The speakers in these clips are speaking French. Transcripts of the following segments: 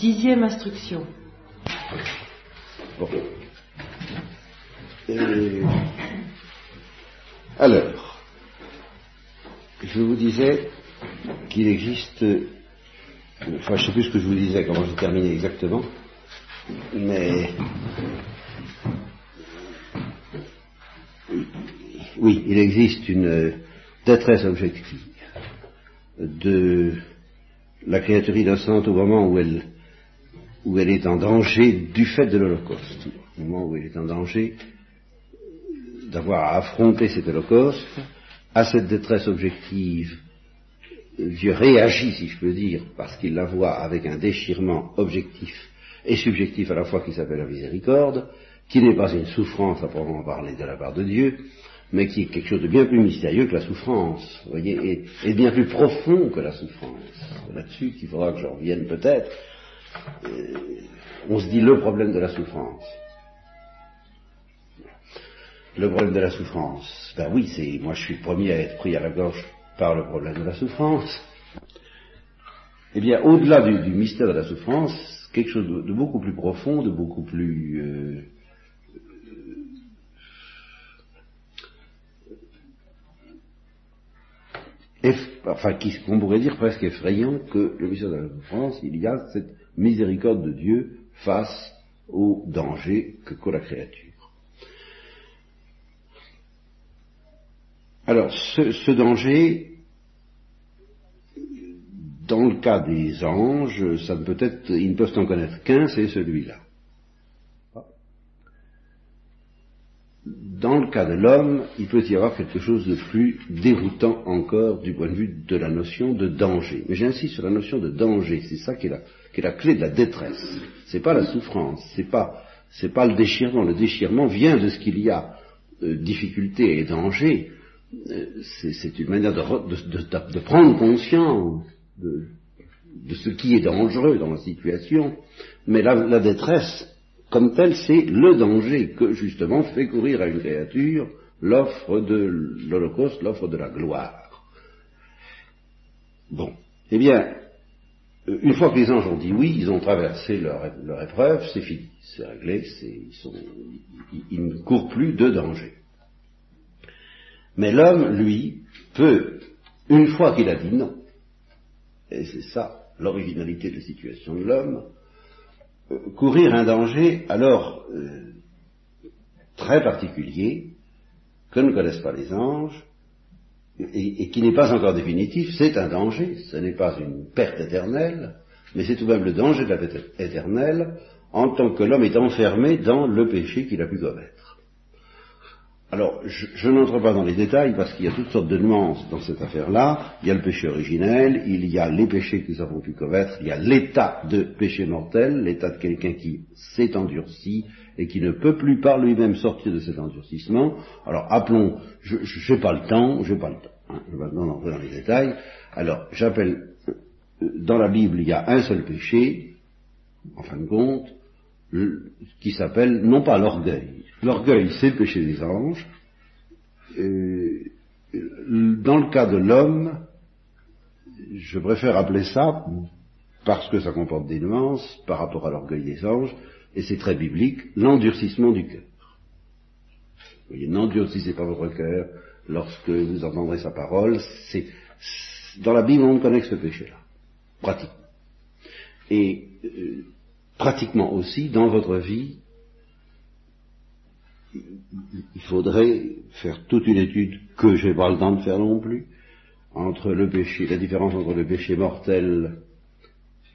Dixième instruction. Alors, je vous disais qu'il existe, enfin je ne sais plus ce que je vous disais, comment j'ai terminé exactement, mais oui, il existe une détresse objective de la créature innocente au moment où elle, où elle est en danger du fait de l'Holocauste, au moment où elle est en danger d'avoir à affronter cet Holocauste, à cette détresse objective, Dieu réagit, si je peux dire, parce qu'il la voit avec un déchirement objectif et subjectif à la fois qui s'appelle la miséricorde, qui n'est pas une souffrance à proprement parler de la part de Dieu, mais qui est quelque chose de bien plus mystérieux que la souffrance, voyez, et, bien plus profond que la souffrance. Là-dessus qu'il faudra que j'en revienne peut-être. Euh, on se dit le problème de la souffrance. Le problème de la souffrance. Ben oui, c'est moi je suis le premier à être pris à la gorge par le problème de la souffrance. Eh bien, au-delà du, mystère de la souffrance, quelque chose de, beaucoup plus profond, de beaucoup plus euh, enfin, qu'on pourrait dire presque effrayant que le mystère de la souffrance, il y a cette miséricorde de Dieu face au danger que court la créature. Alors, ce, ce danger, dans le cas des anges, ça ne peut être, ils ne peuvent en connaître qu'un, c'est celui-là. Dans le cas de l'homme, il peut y avoir quelque chose de plus déroutant encore du point de vue de la notion de danger. Mais j'insiste sur la notion de danger, c'est ça qui est, la, clé de la détresse. C'est pas la souffrance, c'est pas, pas le déchirement. Le déchirement vient de ce qu'il y a euh, difficulté et danger. Euh, c'est, une manière de, prendre conscience de, ce qui est dangereux dans la situation. Mais la détresse, comme tel, c'est le danger que justement fait courir à une créature l'offre de l'Holocauste, l'offre de la gloire. Bon, eh bien, euh, une fois que les anges ont dit oui, ils ont traversé leur, épreuve, c'est fini, c'est réglé, ils, ne courent plus de danger. Mais l'homme, lui, peut, une fois qu'il a dit non, et c'est ça l'originalité de la situation de l'homme, courir un danger alors euh, très particulier que ne connaissent pas les anges et, qui n'est pas encore définitif, c'est un danger, ce n'est pas une perte éternelle, mais c'est tout de même le danger de la perte éternelle en tant que l'homme est enfermé dans le péché qu'il a pu commettre. Alors, je, n'entre pas dans les détails parce qu'il y a toutes sortes de nuances dans cette affaire-là. Il y a le péché originel, il y a les péchés que nous avons pu commettre, il y a l'état de péché mortel, l'état de quelqu'un qui s'est endurci et qui ne peut plus par lui-même sortir de cet endurcissement. Alors, appelons, je n'ai pas le temps, je n'ai pas le temps, hein, je vais pas entrer dans les détails. Alors, j'appelle, euh, dans la Bible, il y a un seul péché, en fin de compte, qui s'appelle non pas l'orgueil. L'orgueil, c'est le péché des anges. dans le cas de l'homme, je préfère appeler ça, parce que ça comporte des nuances par rapport à l'orgueil des anges, et c'est très biblique, l'endurcissement du cœur. Vous voyez, n'endurcissez pas votre cœur lorsque vous entendrez sa parole. C'est, dans la Bible, on connaît que ce péché-là, pratique. Et euh, pratiquement aussi dans votre vie, il faudrait faire toute une étude que je n'ai pas le temps de faire non plus, entre le péché, la différence entre le péché mortel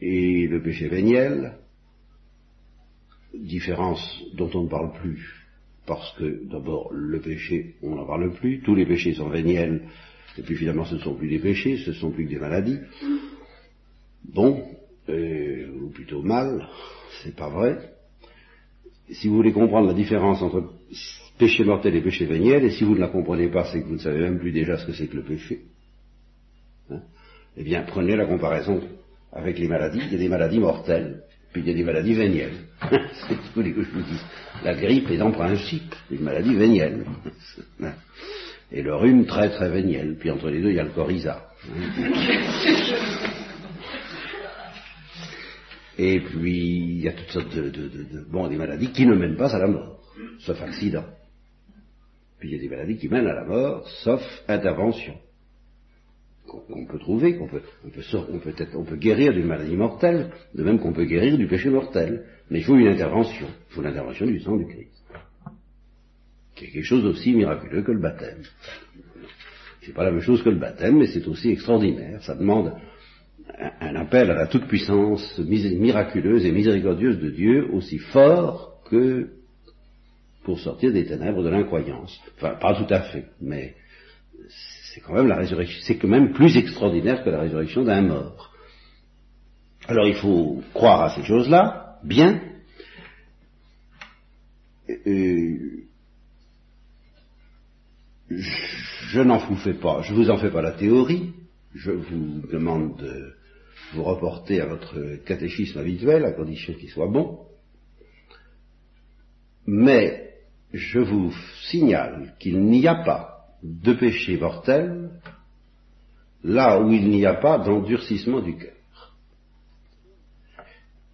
et le péché véniel, différence dont on ne parle plus, parce que d'abord le péché, on n'en parle plus, tous les péchés sont véniels, et puis finalement ce ne sont plus des péchés, ce ne sont plus que des maladies. Bon, euh, ou plutôt mal, c'est pas vrai. Si vous voulez comprendre la différence entre péché mortel et péché véniel, et si vous ne la comprenez pas, c'est que vous ne savez même plus déjà ce que c'est que le péché. Hein? Eh bien, prenez la comparaison avec les maladies. Il y a des maladies mortelles, puis il y a des maladies vénielles. c'est ce que je vous dis. La grippe est en principe une maladie vénielle. Et le rhume très très véniel. Puis entre les deux, il y a le coryza. Et puis, il y a toutes sortes de, maladies qui ne mènent pas à la mort, sauf accident. Puis il y a des maladies qui mènent à la mort, sauf intervention. Qu'on peut trouver, qu'on peut, on peut, on peut, on peut guérir d'une maladie mortelle, de même qu'on peut guérir du péché mortel. Mais il faut une intervention, il faut l'intervention du sang du Christ. Quelque chose d'aussi miraculeux que le baptême. C'est pas la même chose que le baptême, mais c'est aussi extraordinaire. Ça demande un appel à la toute-puissance miraculeuse et miséricordieuse de Dieu aussi fort que pour sortir des ténèbres de l'incroyance. Enfin, pas tout à fait, mais c'est quand même la résurrection, c'est quand même plus extraordinaire que la résurrection d'un mort. Alors il faut croire à ces choses-là, bien. je n'en vous fais pas, je vous en fais pas la théorie, je vous demande de vous reporter à votre catéchisme habituel, à condition qu'il soit bon. Mais je vous signale qu'il n'y a pas de péché mortel là où il n'y a pas d'endurcissement du cœur.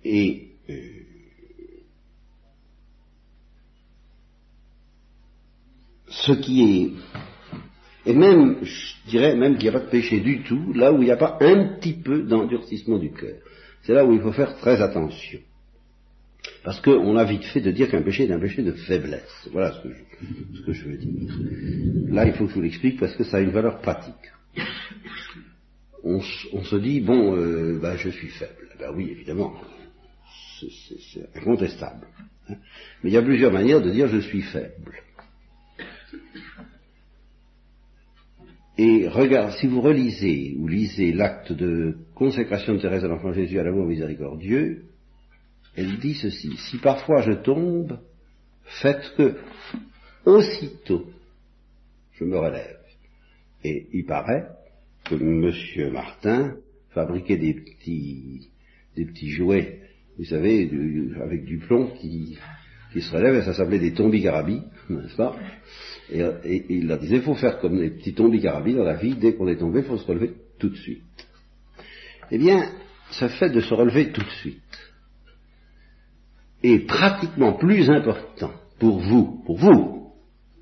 Et euh, ce qui est et même, je dirais même qu'il n'y a pas de péché du tout, là où il n'y a pas un petit peu d'endurcissement du cœur. C'est là où il faut faire très attention. Parce qu'on a vite fait de dire qu'un péché est un péché de faiblesse. Voilà ce que, je, veux dire. Là, il faut que je vous l'explique parce que ça a une valeur pratique. On, se dit, bon, euh, ben, je suis faible. Ben oui, évidemment, c'est incontestable. Hein. Mais il y a plusieurs manières de dire je suis faible. Et regarde, si vous relisez ou lisez l'acte de consécration de Thérèse de l'Enfant Jésus à l'amour miséricordieux, elle dit ceci, si parfois je tombe, faites que aussitôt je me relève. Et il paraît que M. Martin fabriquait des petits, des petits jouets, vous savez, avec du plomb qui, qui se relève, et ça s'appelait des tombicarabis, n'est-ce pas? Et, il leur disait, il faut faire comme les petits tombicarabis dans la vie, dès qu'on est tombé, il faut se relever tout de suite. Eh bien, ce fait de se relever tout de suite est pratiquement plus important pour vous, pour vous,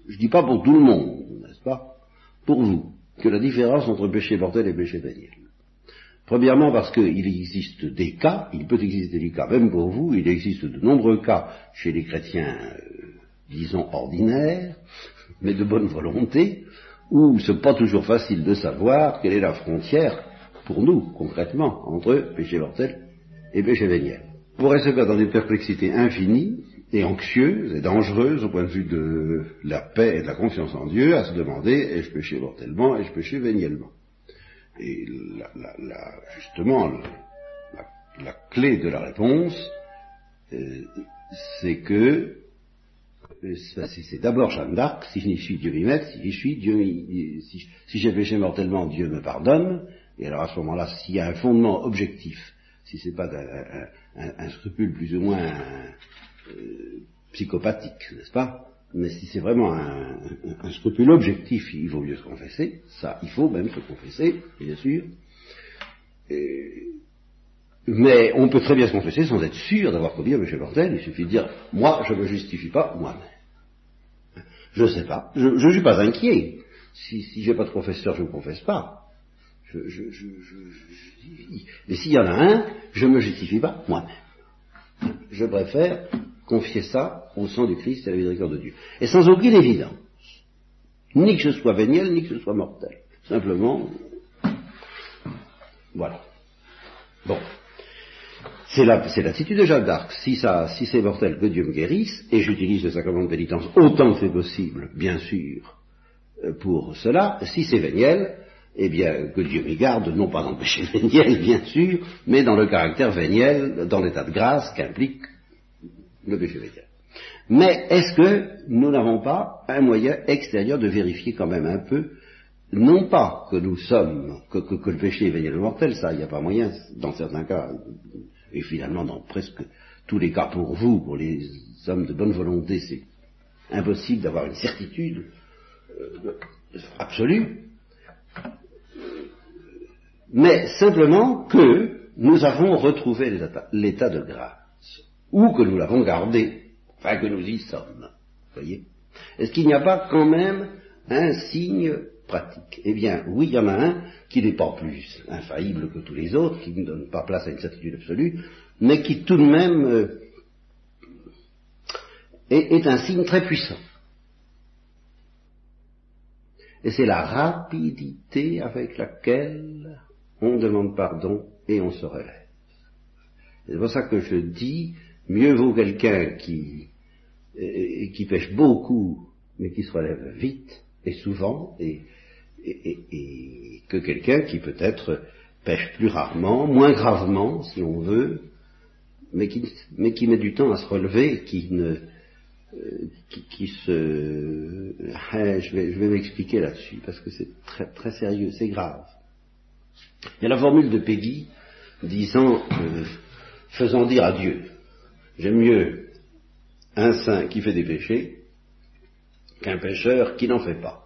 je ne dis pas pour tout le monde, n'est-ce pas, pour vous, que la différence entre péché mortel et péché véniel. Premièrement parce qu'il existe des cas, il peut exister des cas, même pour vous, il existe de nombreux cas chez les chrétiens, euh, disons, ordinaires, mais de bonne volonté, où c'est pas toujours facile de savoir quelle est la frontière, pour nous, concrètement, entre péché mortel et péché véniel. Se faire dans une perplexité infinie et anxieuse et dangereuse au point de vue de la paix et de la confiance en Dieu, à se demander ai-je péché mortellement, ai-je péché véniellement? Et justement, la, clé de la réponse, euh, c'est que c'est d'abord Jeanne d'Arc, si je suis Dieu m'y met, si j'y suis, Dieu si, si j'ai péché mortellement, Dieu me pardonne, et alors à ce moment-là, s'il y a un fondement objectif, si c'est pas un, scrupule plus ou moins euh, psychopathique, n'est-ce pas? Mais si c'est vraiment un, scrupule objectif, il vaut mieux se confesser, ça, il faut même se confesser, bien sûr. Mais on peut très bien se confesser sans être sûr d'avoir commis un péché mortel. Il suffit de dire, moi, je ne me justifie pas moi-même. Je ne sais pas. Je ne suis pas inquiet. Si, si j'ai pas de confesseur, je ne confesse pas. Je, je, mais s'il y en a un, je ne me justifie pas moi-même. Je préfère confier ça au sang du Christ et à la miséricorde de Dieu. Et sans aucune évidence. Ni que ce soit véniel, ni que ce soit mortel. Simplement, voilà. Bon. C'est l'attitude de Jacques d'Arc. Si, si c'est mortel, que Dieu me guérisse, et j'utilise le sacrement de pénitence autant que c'est possible, bien sûr, pour cela. Si c'est véniel, eh bien, que Dieu m'y garde, non pas dans le péché véniel, bien sûr, mais dans le caractère véniel, dans l'état de grâce qu'implique le péché véniel. Mais est-ce que nous n'avons pas un moyen extérieur de vérifier quand même un peu, non pas que nous sommes, que, que le péché est véniel mortel, ça, il n'y a pas moyen, dans certains cas, et finalement dans presque tous les cas pour vous, pour les hommes de bonne volonté, c'est impossible d'avoir une certitude euh, absolue, mais simplement que nous avons retrouvé l'état de grâce, ou que nous l'avons gardé, enfin que nous y sommes. Voyez? Est-ce qu'il n'y a pas quand même un signe pratique? Eh bien, oui, il y en a un qui n'est pas plus infaillible que tous les autres, qui ne donne pas place à une certitude absolue, mais qui tout de même euh, est, est un signe très puissant. Et c'est la rapidité avec laquelle on demande pardon et on se relève. C'est pour ça que je dis, mieux vaut quelqu'un qui, qui pêche beaucoup, mais qui se relève vite et souvent, et, et, que quelqu'un qui peut-être pêche plus rarement, moins gravement, si on veut, mais qui, mais qui met du temps à se relever, qui ne, qui, qui, se, je vais, je vais m'expliquer là-dessus parce que c'est très, très sérieux, c'est grave. Il y a la formule de Peggy disant, euh, faisant dire à Dieu, j'aime mieux un saint qui fait des péchés qu'un pécheur qui n'en fait pas.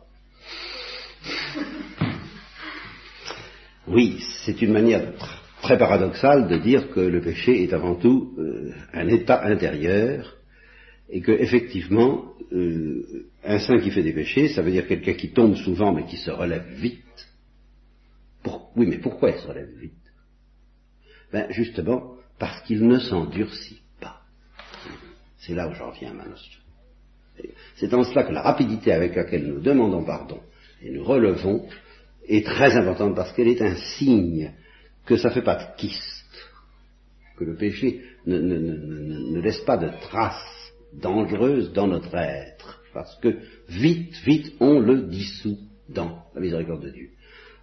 Oui, c'est une manière très paradoxale de dire que le péché est avant tout euh, un état intérieur et que effectivement euh, un saint qui fait des péchés, ça veut dire quelqu'un qui tombe souvent mais qui se relève vite. oui, mais pourquoi il se relève vite? Ben justement parce qu'il ne s'endurcit pas. C'est là où j'en viens à ma notion. C'est en cela que la rapidité avec laquelle nous demandons pardon et nous relevons est très importante parce qu'elle est un signe que ça ne fait pas de kyste, que le péché ne, ne, laisse pas de traces dangereuses dans notre être, parce que vite, vite, on le dissout dans la miséricorde de Dieu.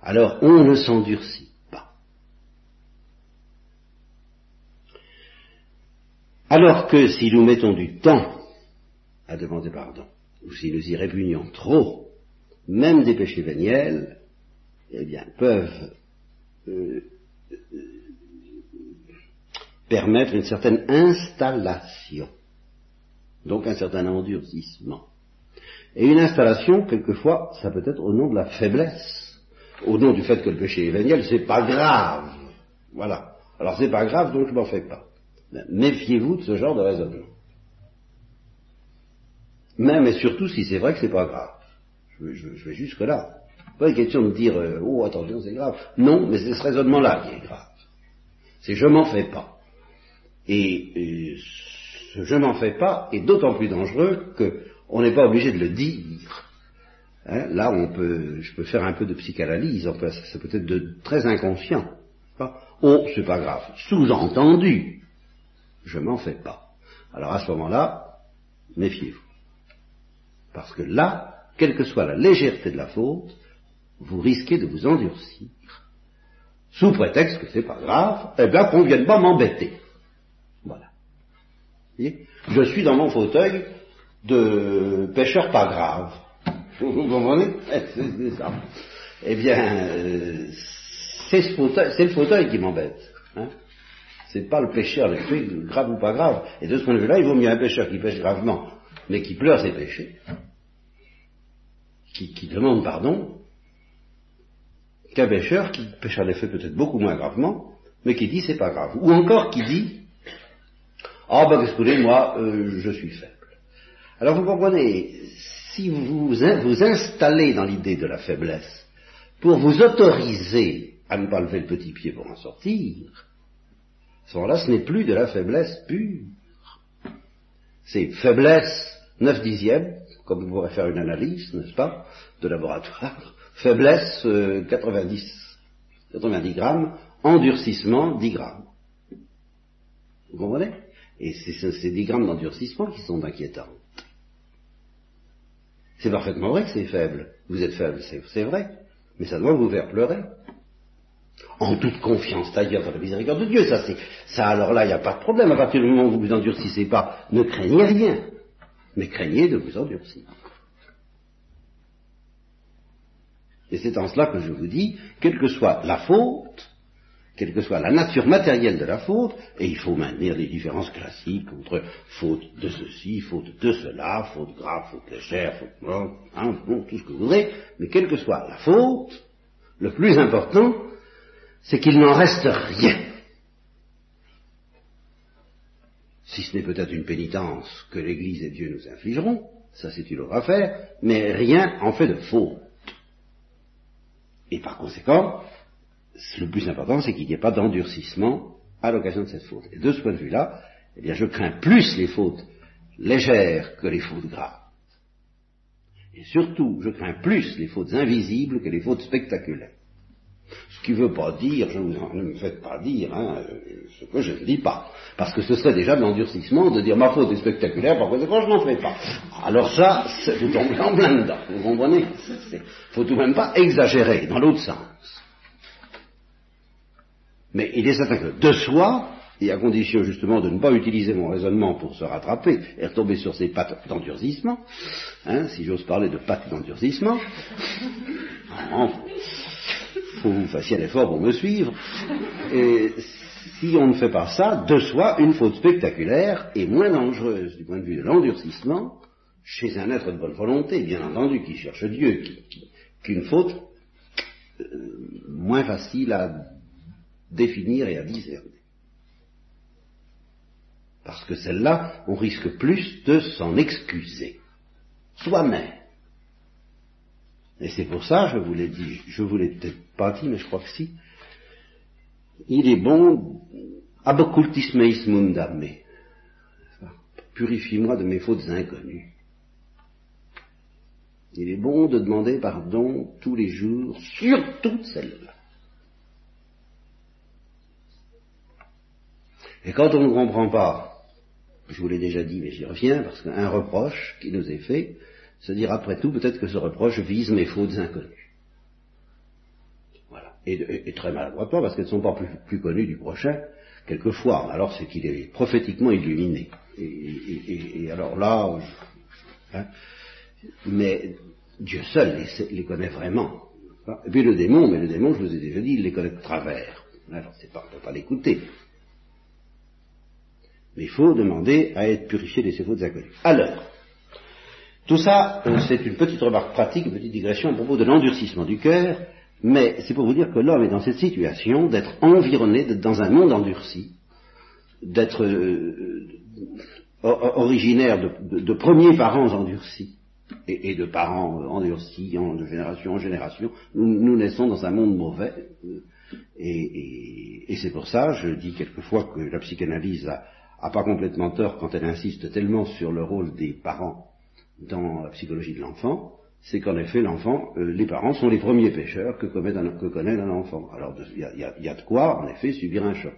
Alors on ne s'endurcit pas. Alors que si nous mettons du temps à demander pardon, ou si nous y répugnons trop, même des péchés véniels, eh bien, peuvent euh, permettre une certaine installation, donc un certain endurcissement. Et une installation, quelquefois, ça peut être au nom de la faiblesse, au nom du fait que le péché est véniel, c'est pas grave. Voilà. Alors c'est pas grave, donc je m'en fais pas. Méfiez-vous de ce genre de raisonnement. Même et surtout si c'est vrai que c'est pas grave. Je, je vais jusque là. Pas une question de dire euh, oh attention c'est grave. Non, mais c'est ce raisonnement-là qui est grave. C'est je m'en fais pas. Et, je m'en fais pas est d'autant plus dangereux qu'on n'est pas obligé de le dire. Hein, là, on peut, je peux faire un peu de psychanalyse, enfin, c'est peut-être de très inconscient. Pas? Oh, c'est pas grave. Sous-entendu, je m'en fais pas. Alors à ce moment-là, méfiez-vous. Parce que là, quelle que soit la légèreté de la faute, vous risquez de vous endurcir, sous prétexte que c'est pas grave, eh bien qu'on ne vienne pas m'embêter. Je suis dans mon fauteuil de pêcheur pas grave. Vous comprenez C'est ça. Eh bien, euh, c'est le fauteuil qui m'embête. Hein c'est pas le pêcheur, le grave ou pas grave. Et de ce point de vue-là, il vaut mieux un pêcheur qui pêche gravement, mais qui pleure ses péchés, qui, qui demande pardon, qu'un pêcheur qui pêche en effet peut-être beaucoup moins gravement, mais qui dit c'est pas grave. Ou encore qui dit Ah ben écoutez, moi euh, je suis faible. Alors vous comprenez, si vous vous installez dans l'idée de la faiblesse pour vous autoriser à ne pas lever le petit pied pour en sortir, à ce moment-là, ce n'est plus de la faiblesse pure. C'est faiblesse 9 dixièmes, comme vous pourrez faire une analyse, n'est-ce pas, de laboratoire, faiblesse 90, euh, 90 grammes, endurcissement 10 grammes. Vous comprenez? Et c'est ces 10 grammes d'endurcissement qui sont inquiétants. C'est parfaitement vrai que c'est faible. Vous êtes faible, c'est vrai. Mais ça doit vous faire pleurer. En toute confiance d'ailleurs dans la miséricorde de Dieu. Ça, c'est, ça alors là, il n'y a pas de problème. À partir du moment où vous vous endurcissez pas, ne craignez rien. Mais craignez de vous endurcir. Et c'est en cela que je vous dis, quelle que soit la faute, quelle que soit la nature matérielle de la faute, et il faut maintenir les différences classiques entre faute de ceci, faute de cela, faute grave, faute légère, faute morte, hein, bon, tout ce que vous voudrez, mais quelle que soit la faute, le plus important, c'est qu'il n'en reste rien. Si ce n'est peut-être une pénitence que l'Église et Dieu nous infligeront, ça c'est une autre affaire, mais rien en fait de faute. Et par conséquent, le plus important, c'est qu'il n'y ait pas d'endurcissement à l'occasion de cette faute. Et de ce point de vue-là, eh bien, je crains plus les fautes légères que les fautes graves. Et surtout, je crains plus les fautes invisibles que les fautes spectaculaires. Ce qui ne veut pas dire, je vous en, ne me faites pas dire hein, ce que je ne dis pas. Parce que ce serait déjà de l'endurcissement de dire ma faute est spectaculaire, par conséquent je n'en ferai pas. Alors ça, vous tombez en plein dedans, vous comprenez? Il faut tout de même pas exagérer dans l'autre sens. Mais il est certain que de soi, et à condition justement de ne pas utiliser mon raisonnement pour se rattraper et retomber sur ces pattes d'endurcissement, hein, si j'ose parler de pattes d'endurcissement, faut que vous fassiez un effort pour me suivre, et si on ne fait pas ça, de soi, une faute spectaculaire est moins dangereuse du point de vue de l'endurcissement chez un être de bonne volonté, bien entendu, qui cherche Dieu, qu'une faute euh, moins facile à définir et à discerner. Parce que celle-là, on risque plus de s'en excuser. Soi-même. Et c'est pour ça, je vous l'ai dit, je vous l'ai peut-être pas dit, mais je crois que si, il est bon, abocultismeis mundame, purifie-moi de mes fautes inconnues. Il est bon de demander pardon tous les jours, surtout celles-là. Et quand on ne comprend pas, je vous l'ai déjà dit, mais j'y reviens, parce qu'un reproche qui nous est fait, se dire après tout, peut-être que ce reproche vise mes fautes inconnues. Voilà. Et, très maladroitement, parce qu'elles ne sont pas plus, connues du prochain, quelquefois. Alors c'est qu'il est prophétiquement illuminé. Et, alors là, hein, mais Dieu seul les, connaît vraiment. Et puis le démon, mais le démon, je vous ai déjà dit, il les connaît de travers. Alors c'est pas, on ne peut pas l'écouter. Il faut demander à être purifié de ses fautes inconnues. Alors, tout ça, euh, c'est une petite remarque pratique, une petite digression à propos de l'endurcissement du cœur, mais c'est pour vous dire que l'homme est dans cette situation d'être environné, d'être dans un monde endurci, d'être euh, originaire de, premiers parents endurcis et, de parents endurcis de génération en génération. Nous, naissons dans un monde mauvais. Euh, et, c'est pour ça, je dis quelquefois que la psychanalyse a pas complètement tort quand elle insiste tellement sur le rôle des parents dans la psychologie de l'enfant, c'est qu'en effet, l'enfant, euh, les parents sont les premiers pécheurs que, un, que connaît un enfant. Alors, il y, a, de quoi, en effet, subir un choc.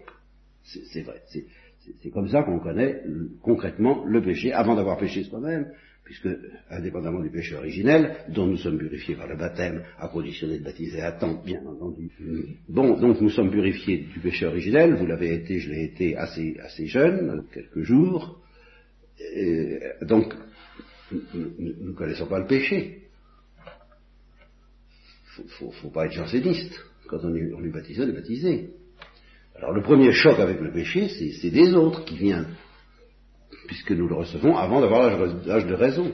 C'est vrai. C'est comme ça qu'on connaît concrètement le péché, avant d'avoir péché soi-même, puisque, indépendamment du péché originel, dont nous sommes purifiés par le baptême, à condition d'être baptisés à temps, bien entendu. Bon, donc nous sommes purifiés du péché originel, vous l'avez été, je l'ai été assez, assez jeune, quelques jours. Donc, nous ne connaissons pas le péché. Il faut, faut, pas être janséniste. Quand on est baptisé, on est baptisé. Alors le premier choc avec le péché, c'est des autres qui viennent, puisque nous le recevons avant d'avoir l'âge de raison,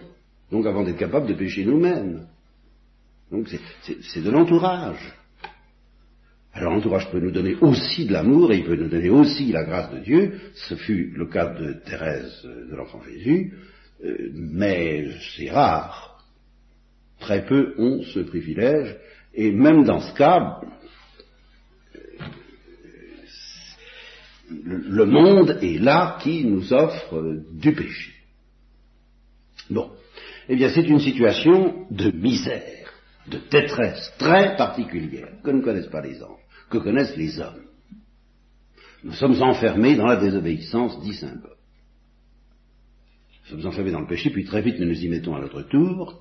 donc avant d'être capable de pécher nous-mêmes. Donc c'est de l'entourage. Alors l'entourage peut nous donner aussi de l'amour et il peut nous donner aussi la grâce de Dieu. Ce fut le cas de Thérèse de l'enfant Jésus. Euh, mais c'est rare. Très peu ont ce privilège, et même dans ce cas, le monde est là qui nous offre du péché. Bon. Eh bien, c'est une situation de misère, de détresse très particulière, que ne connaissent pas les anges, que connaissent les hommes. Nous sommes enfermés dans la désobéissance, dit. Nous sommes enfermés dans le péché, puis très vite nous nous y mettons à notre tour,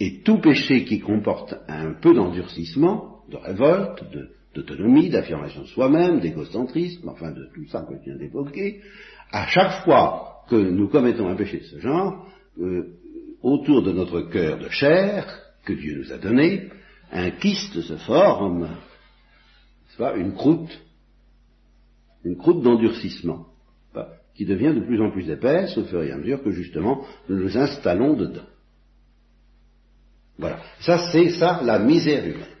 et tout péché qui comporte un peu d'endurcissement, de révolte, d'autonomie, d'affirmation de soi-même, d'égocentrisme, enfin de tout ça que je viens d'évoquer, à chaque fois que nous commettons un péché de ce genre, euh, autour de notre cœur de chair, que Dieu nous a donné, un kyste se forme, soit une croûte, une croûte d'endurcissement qui devient de plus en plus épaisse au fur et à mesure que justement nous nous installons dedans. Voilà. Ça, c'est ça la misère humaine.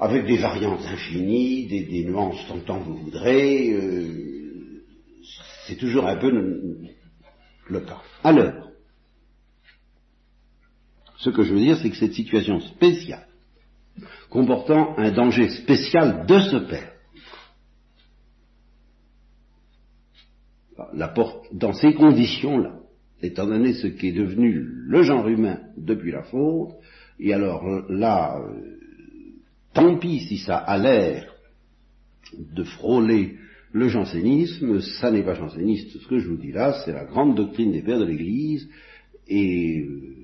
Avec des variantes infinies, des, nuances tant, vous voudrez. Euh, c'est toujours un peu le, cas. Alors, ce que je veux dire, c'est que cette situation spéciale, comportant un danger spécial de ce père, la porte, dans ces conditions-là, étant donné ce qui est devenu le genre humain depuis la faute, et alors là, euh, tant pis si ça a l'air de frôler le jansénisme, ça n'est pas janséniste. Ce que je vous dis là, c'est la grande doctrine des pères de l'Église, et euh,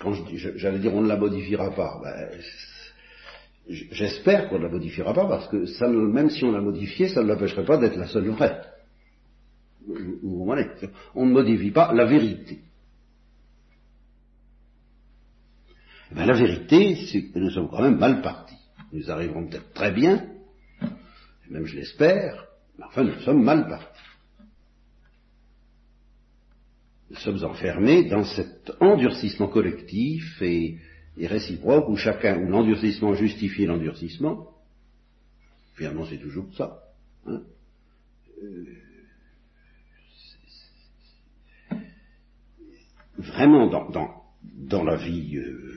quand j'allais dire on ne la modifiera pas, ben, j'espère qu'on ne la modifiera pas, parce que ça, même si on la modifiait, ça ne l'empêcherait pas d'être la seule vraie. On ne modifie pas la vérité. Ben, la vérité, c'est que nous sommes quand même mal partis. Nous arriverons peut-être très bien, même je l'espère, mais enfin nous sommes mal partis. Nous sommes enfermés dans cet endurcissement collectif et, réciproque où chacun, où l'endurcissement justifie l'endurcissement. Finalement, c'est toujours ça. Hein. Euh, vraiment dans, la vie euh,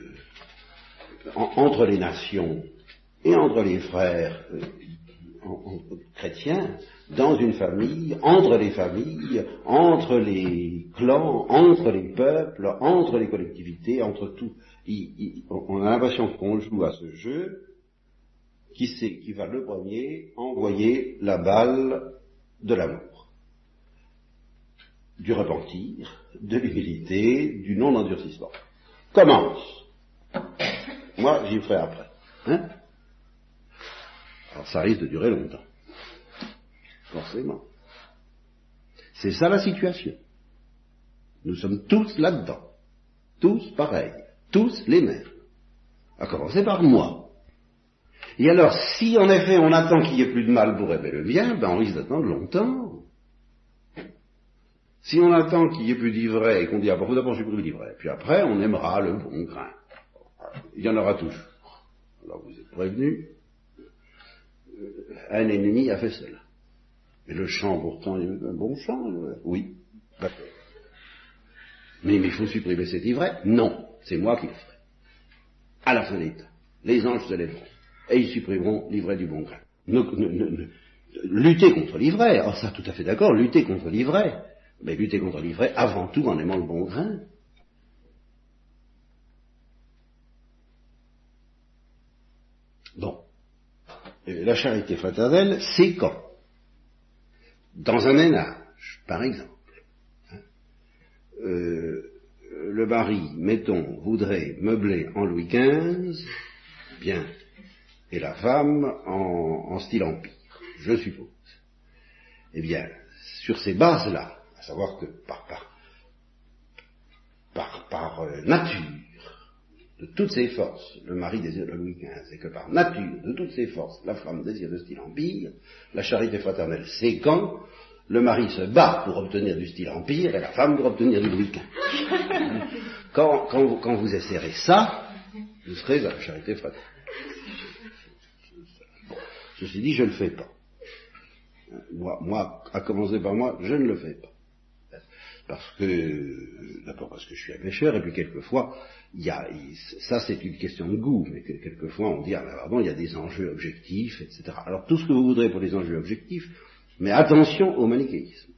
entre les nations et entre les frères euh, chrétiens, dans une famille, entre les familles, entre les clans, entre les peuples, entre les collectivités, entre tout. on a l'impression qu'on joue à ce jeu qui, qui va le premier envoyer la balle de l'amour, du repentir, de l'humilité, du non-endurcissement. Commence. Moi, j'y ferai après. Hein Alors ça risque de durer longtemps forcément. C'est ça la situation. Nous sommes tous là-dedans. Tous pareils. Tous les mêmes. À commencer par moi. Et alors, si en effet on attend qu'il n'y ait plus de mal pour aimer le bien, ben on risque d'attendre longtemps. Si on attend qu'il n'y ait plus d'ivraie et qu'on dit, ah bon, d'abord j'ai plus d'ivraie, puis après on aimera le bon grain. Il y en aura toujours. Alors vous êtes prévenus, un ennemi a fait cela. Et le chant, pourtant, il un bon chant, oui. Mais, il faut supprimer cet ivraie Non, c'est moi qui le ferai. À la fin des temps, les anges se lèveront et ils supprimeront l'ivraie du bon grain. lutter contre l'ivraie, oh ça tout à fait d'accord, lutter contre l'ivraie, mais lutter contre l'ivraie avant tout en aimant le bon grain. Bon. La charité fraternelle, c'est quand? Dans un ménage, par exemple, hein, euh, le mari, mettons, voudrait meubler en Louis XV, bien, et la femme en, style empire, je suppose. Eh bien, sur ces bases-là, à savoir que par, euh, nature, de toutes ses forces, le mari désire le Louis XV, et que par nature, de toutes ses forces, la femme désire de style empire, la charité fraternelle, c'est quand le mari se bat pour obtenir du style empire et la femme pour obtenir du Louis XV. Quand, quand, vous essayerez ça, vous serez à la charité fraternelle. ceci dit, je ne le fais pas. Moi, moi, à commencer par moi, je ne le fais pas. Parce que, d'abord parce que je suis un pêcheur, et puis quelquefois, il y a, ça c'est une question de goût, mais quelquefois on dit, ah ben pardon, il y a des enjeux objectifs, etc. Alors tout ce que vous voudrez pour les enjeux objectifs, mais attention au manichéisme.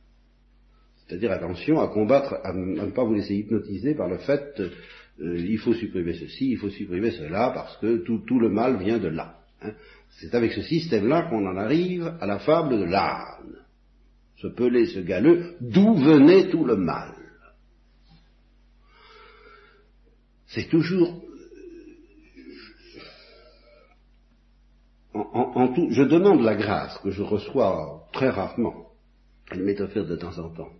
C'est-à-dire attention à combattre, à, ne pas vous laisser hypnotiser par le fait, euh, il faut supprimer ceci, il faut supprimer cela, parce que tout, tout le mal vient de là. Hein. C'est avec ce système-là qu'on en arrive à la fable de l'âne ce pelé, ce galeux, d'où venait tout le mal. C'est toujours... En, tout, je demande la grâce que je reçois très rarement. Elle m'est offerte de temps en temps,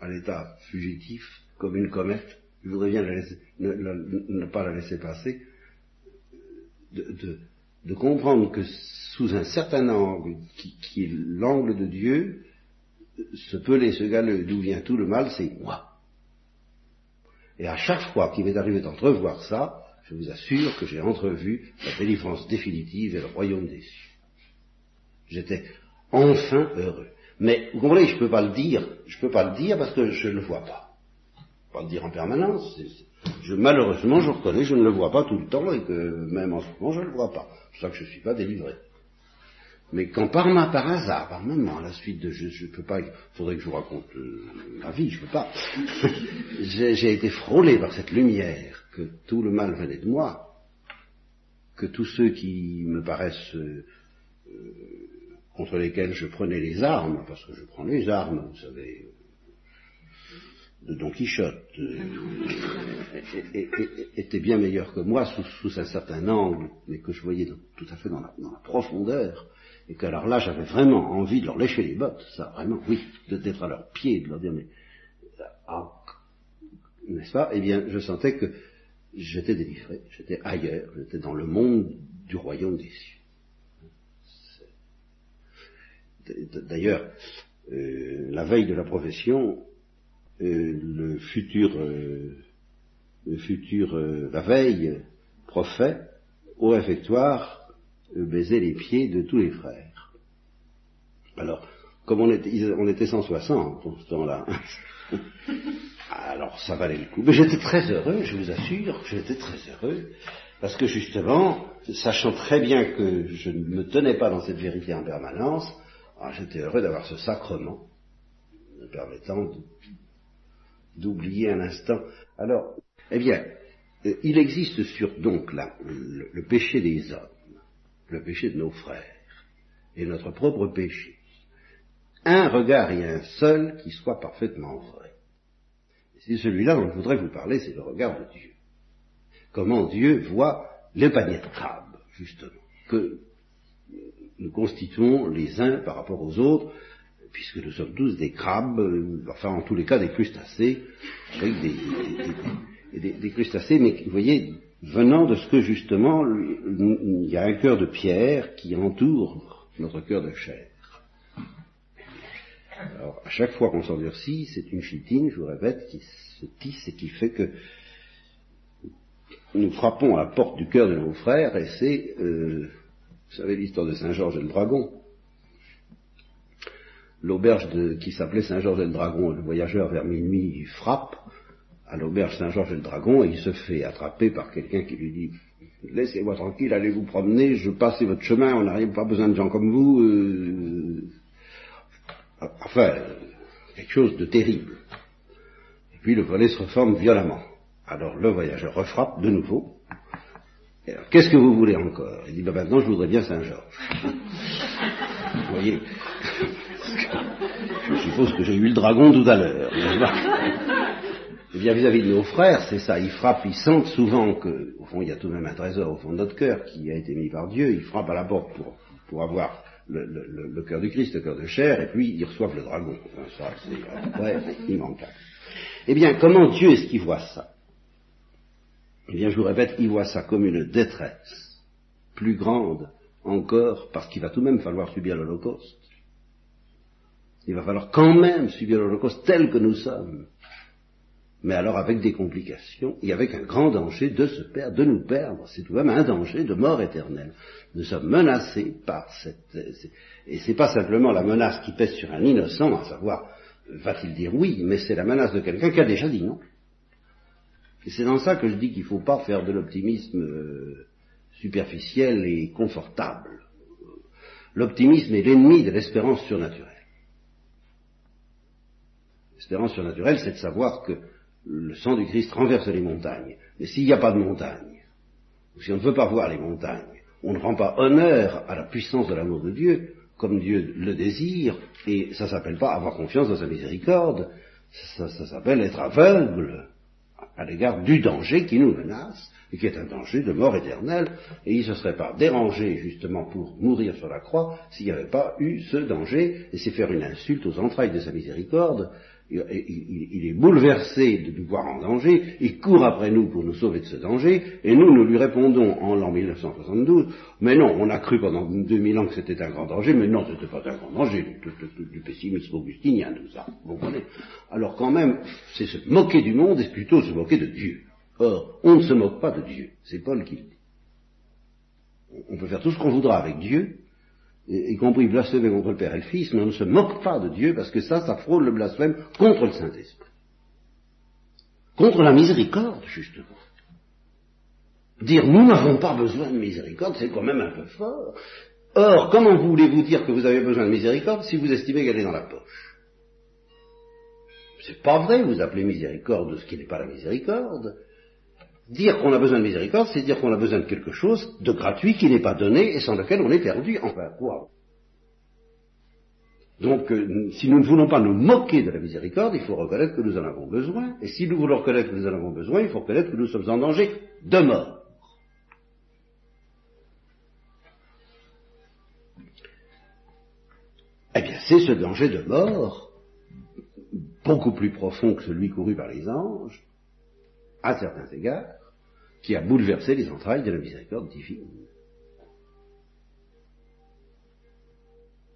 à l'état fugitif, comme une comète. Je voudrais bien ne, pas la laisser passer. de, de comprendre que sous un certain angle, qui, est l'angle de Dieu, ce pelé, ce galeux, d'où vient tout le mal, c'est moi. Et à chaque fois qu'il m'est arrivé d'entrevoir ça, je vous assure que j'ai entrevu la délivrance définitive et le royaume des cieux. J'étais enfin heureux. Mais vous comprenez, je ne peux pas le dire, je peux pas le dire parce que je ne le vois pas. Je peux pas le dire en permanence. Malheureusement, je reconnais, je ne le vois pas tout le temps et que même en ce moment, je ne le vois pas. C'est pour ça que je ne suis pas délivré. Mais quand par ma, par hasard, par moment, à la suite de, je, ne peux pas, il faudrait que je vous raconte euh, ma vie, je peux pas. j'ai été frôlé par cette lumière, que tout le mal venait de moi, que tous ceux qui me paraissent euh, euh, contre lesquels je prenais les armes, parce que je prends les armes, vous savez, de Don Quichotte, étaient bien meilleurs que moi sous, un certain angle, mais que je voyais tout à fait dans la profondeur et que alors là j'avais vraiment envie de leur lécher les bottes, ça vraiment, oui, d'être à leurs pieds, de leur dire mais ah, n'est-ce pas? Eh bien, je sentais que j'étais délivré, j'étais ailleurs, j'étais dans le monde du royaume des cieux. D'ailleurs, euh, la veille de la profession, euh, le futur, euh, le futur, la veille, prophète, au réfectoire, baiser les pieds de tous les frères. Alors, comme on était, on était 160 dans ce temps-là, alors ça valait le coup. Mais j'étais très heureux, je vous assure, j'étais très heureux, parce que justement, sachant très bien que je ne me tenais pas dans cette vérité en permanence, ah, j'étais heureux d'avoir ce sacrement, me permettant d'oublier un instant. Alors, eh bien, euh, il existe sur donc là, le péché des hommes le péché de nos frères et notre propre péché. Un regard et un seul qui soit parfaitement vrai. C'est celui-là dont je voudrais vous parler, c'est le regard de Dieu. Comment Dieu voit les paniers de crabes, justement, que nous constituons les uns par rapport aux autres, puisque nous sommes tous des crabes, enfin en tous les cas des crustacés, avec des, des crustacés, mais vous voyez, venant de ce que justement il y a un cœur de pierre qui entoure notre cœur de chair. Alors, à chaque fois qu'on s'endurcit, c'est une chitine, je vous répète, qui se tisse et qui fait que nous frappons à la porte du cœur de nos frères, et c'est, euh, vous savez l'histoire de Saint-Georges et le dragon. L'auberge qui s'appelait Saint-Georges et le dragon, le voyageur vers minuit frappe, à l'auberge Saint-Georges et le Dragon, et il se fait attraper par quelqu'un qui lui dit Laissez-moi tranquille, allez vous promener, je passe votre chemin, on n'a pas besoin de gens comme vous. Euh, enfin, quelque chose de terrible. Et puis le volet se reforme violemment. Alors le voyageur refrappe de nouveau. qu'est-ce que vous voulez encore? Il dit, ben maintenant je voudrais bien Saint-Georges. vous voyez Je suppose que j'ai eu le dragon tout à l'heure. Eh bien, vis-à-vis de nos frères, c'est ça. Ils frappent, ils sentent souvent que, au fond, il y a tout de même un trésor au fond de notre cœur qui a été mis par Dieu. Ils frappent à la porte pour, pour avoir le, cœur du Christ, le cœur de chair, et puis ils reçoivent le dragon. Ça, c'est ouais, immanquable. Eh bien, comment Dieu est-ce qu'il voit ça? Eh bien, je vous répète, il voit ça comme une détresse plus grande encore, parce qu'il va tout de même falloir subir l'Holocauste. Il va falloir quand même subir l'Holocauste tel que nous sommes mais alors avec des complications et avec un grand danger de se perdre, de nous perdre. C'est tout de même un danger de mort éternelle. Nous sommes menacés par cette... Et c'est pas simplement la menace qui pèse sur un innocent, à savoir, va-t-il dire oui, mais c'est la menace de quelqu'un qui a déjà dit non. Et c'est dans ça que je dis qu'il ne faut pas faire de l'optimisme euh, superficiel et confortable. L'optimisme est l'ennemi de l'espérance surnaturelle. L'espérance surnaturelle, c'est de savoir que le sang du Christ renverse les montagnes. Mais s'il n'y a pas de montagnes, ou si on ne veut pas voir les montagnes, on ne rend pas honneur à la puissance de l'amour de Dieu, comme Dieu le désire, et ça s'appelle pas avoir confiance dans sa miséricorde, ça, s'appelle être aveugle à l'égard du danger qui nous menace, et qui est un danger de mort éternelle, et il ne se serait pas dérangé justement pour mourir sur la croix s'il n'y avait pas eu ce danger, et c'est faire une insulte aux entrailles de sa miséricorde, il, est bouleversé de nous voir en danger, il court après nous pour nous sauver de ce danger, et nous, nous lui répondons en l'an 1972, mais non, on a cru pendant 2000 ans que c'était un grand danger, mais non, c'était pas un grand danger, du, pessimisme augustinien, tout ça, vous comprenez? Alors quand même, c'est se moquer du monde et plutôt se moquer de Dieu. Or, on ne se moque pas de Dieu, c'est Paul qui le dit. On peut faire tout ce qu'on voudra avec Dieu, y compris blasphémer contre le Père et le Fils, mais on ne se moque pas de Dieu parce que ça, ça frôle le blasphème contre le Saint-Esprit. Contre la miséricorde, justement. Dire nous n'avons pas besoin de miséricorde, c'est quand même un peu fort. Or, comment voulez-vous dire que vous avez besoin de miséricorde si vous estimez qu'elle est dans la poche? C'est pas vrai, vous appelez miséricorde ce qui n'est pas la miséricorde. Dire qu'on a besoin de miséricorde, c'est dire qu'on a besoin de quelque chose de gratuit qui n'est pas donné et sans lequel on est perdu. Enfin, quoi Donc, euh, si nous ne voulons pas nous moquer de la miséricorde, il faut reconnaître que nous en avons besoin. Et si nous voulons reconnaître que nous en avons besoin, il faut reconnaître que nous sommes en danger de mort. Eh bien, c'est ce danger de mort, beaucoup plus profond que celui couru par les anges, à certains égards, qui a bouleversé les entrailles de la miséricorde divine.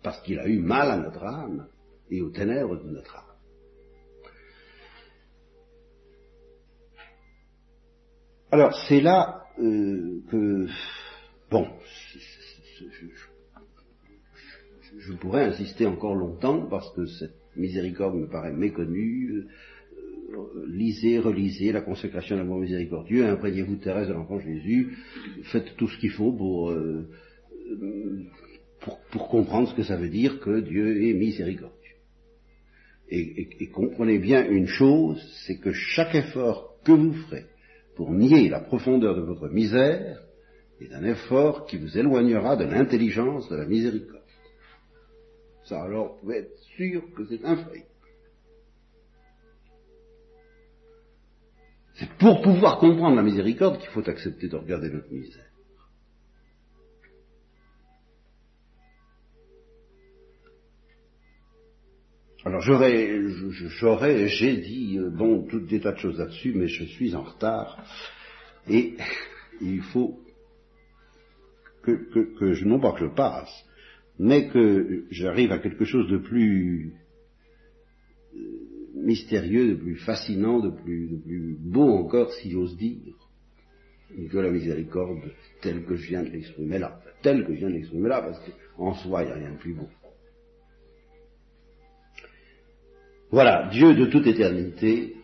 Parce qu'il a eu mal à notre âme et aux ténèbres de notre âme. Alors c'est là euh, que, bon, je, pourrais insister encore longtemps parce que cette miséricorde me paraît méconnue, lisez, relisez la consécration de l'amour miséricordieux, imprégnez-vous Thérèse de l'enfant Jésus, faites tout ce qu'il faut pour, euh, pour, comprendre ce que ça veut dire que Dieu est miséricordieux. Et, comprenez bien une chose, c'est que chaque effort que vous ferez pour nier la profondeur de votre misère est un effort qui vous éloignera de l'intelligence de la miséricorde. Ça alors, vous pouvez être sûr que c'est infaillible. C'est pour pouvoir comprendre la miséricorde qu'il faut accepter de regarder notre misère. Alors j'aurais, j'aurais, j'ai dit, euh, bon, toutes des tas de choses là-dessus, mais je suis en retard. Et il faut que, je, non pas que je passe, mais que j'arrive à quelque chose de plus mystérieux, de plus fascinant, de plus, beau encore, si j'ose dire, que la miséricorde telle que je viens de l'exprimer là. Telle que je viens de l'exprimer là, parce qu'en soi, il n'y a rien de plus beau. Voilà, Dieu de toute éternité,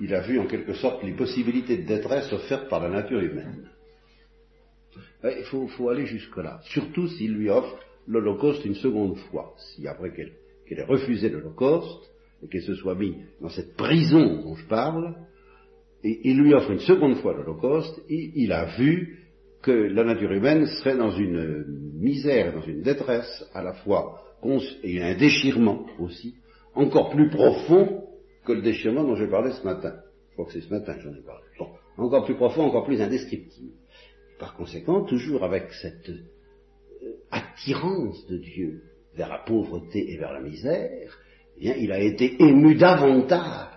il a vu en quelque sorte les possibilités de détresse offertes par la nature humaine. Il faut, aller jusque-là, surtout s'il lui offre l'Holocauste une seconde fois, si après qu'elle qu'elle ait refusé l'Holocauste, et qu'elle se soit mise dans cette prison dont je parle, et il lui offre une seconde fois l'Holocauste, et il a vu que la nature humaine serait dans une misère, dans une détresse à la fois, et un déchirement aussi, encore plus profond que le déchirement dont j'ai parlé ce matin. Je crois que c'est ce matin que j'en ai parlé. encore plus profond, encore plus indescriptible. Par conséquent, toujours avec cette euh, attirance de Dieu vers la pauvreté et vers la misère, eh bien, il a été ému davantage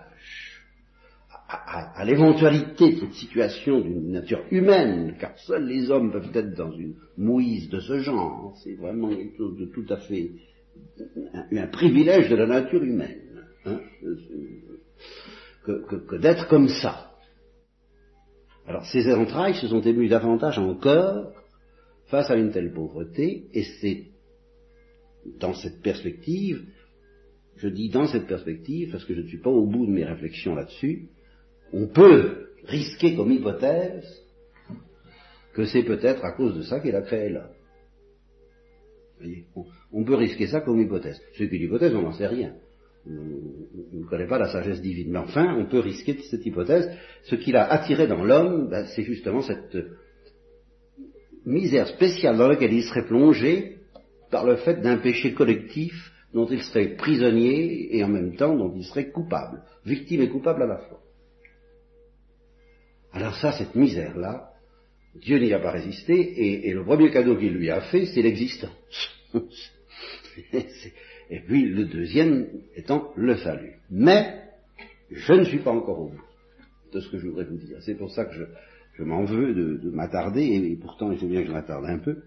à, l'éventualité de cette situation d'une nature humaine, car seuls les hommes peuvent être dans une mouise de ce genre. C'est vraiment quelque chose de tout à fait un, privilège de la nature humaine, hein, que, d'être comme ça. Alors ces entrailles se sont émues davantage encore face à une telle pauvreté, et c'est dans cette perspective, je dis dans cette perspective parce que je ne suis pas au bout de mes réflexions là-dessus, on peut risquer comme hypothèse que c'est peut-être à cause de ça qu'il a créé là. On peut risquer ça comme hypothèse. Ce qui est l'hypothèse, on n'en sait rien. On ne connaît pas la sagesse divine. Mais enfin, on peut risquer cette hypothèse. Ce qu'il a attiré dans l'homme, ben, c'est justement cette misère spéciale dans laquelle il serait plongé par le fait d'un péché collectif dont il serait prisonnier et en même temps dont il serait coupable, victime et coupable à la fois. Alors ça, cette misère-là, Dieu n'y a pas résisté et, le premier cadeau qu'il lui a fait, c'est l'existence. et puis le deuxième étant le salut. Mais je ne suis pas encore au bout de ce que je voudrais vous dire. C'est pour ça que je, m'en veux de, m'attarder, et, pourtant il faut bien que je m'attarde un peu.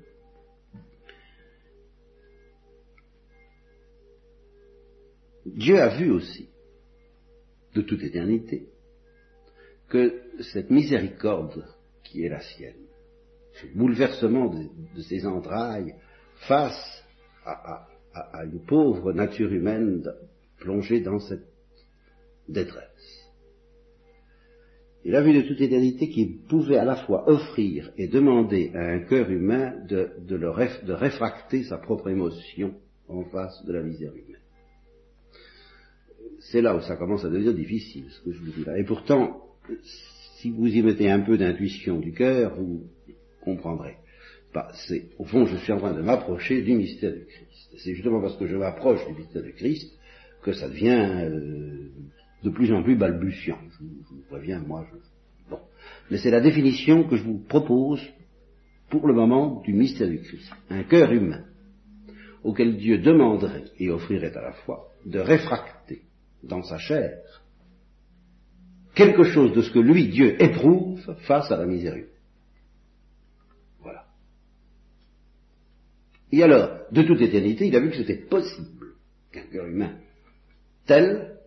Dieu a vu aussi, de toute éternité, que cette miséricorde qui est la sienne, ce bouleversement de, ses entrailles face à, une pauvre nature humaine plongée dans cette détresse. Il a vu de toute éternité qu'il pouvait à la fois offrir et demander à un cœur humain de, réfracter sa propre émotion en face de la humaine. C'est là où ça commence à devenir difficile, ce que je vous dis là. Et pourtant, si vous y mettez un peu d'intuition du cœur, vous comprendrez. Bah, c'est, au fond, je suis en train de m'approcher du mystère du Christ. C'est justement parce que je m'approche du mystère du Christ que ça devient euh, de plus en plus balbutiant. Je, vous préviens, moi, je... Bon. Mais c'est la définition que je vous propose pour le moment du mystère du Christ. Un cœur humain auquel Dieu demanderait et offrirait à la fois de réfracter dans sa chair quelque chose de ce que lui, Dieu, éprouve face à la humaine. Voilà. Et alors, de toute éternité, il a vu que c'était possible qu'un cœur humain tel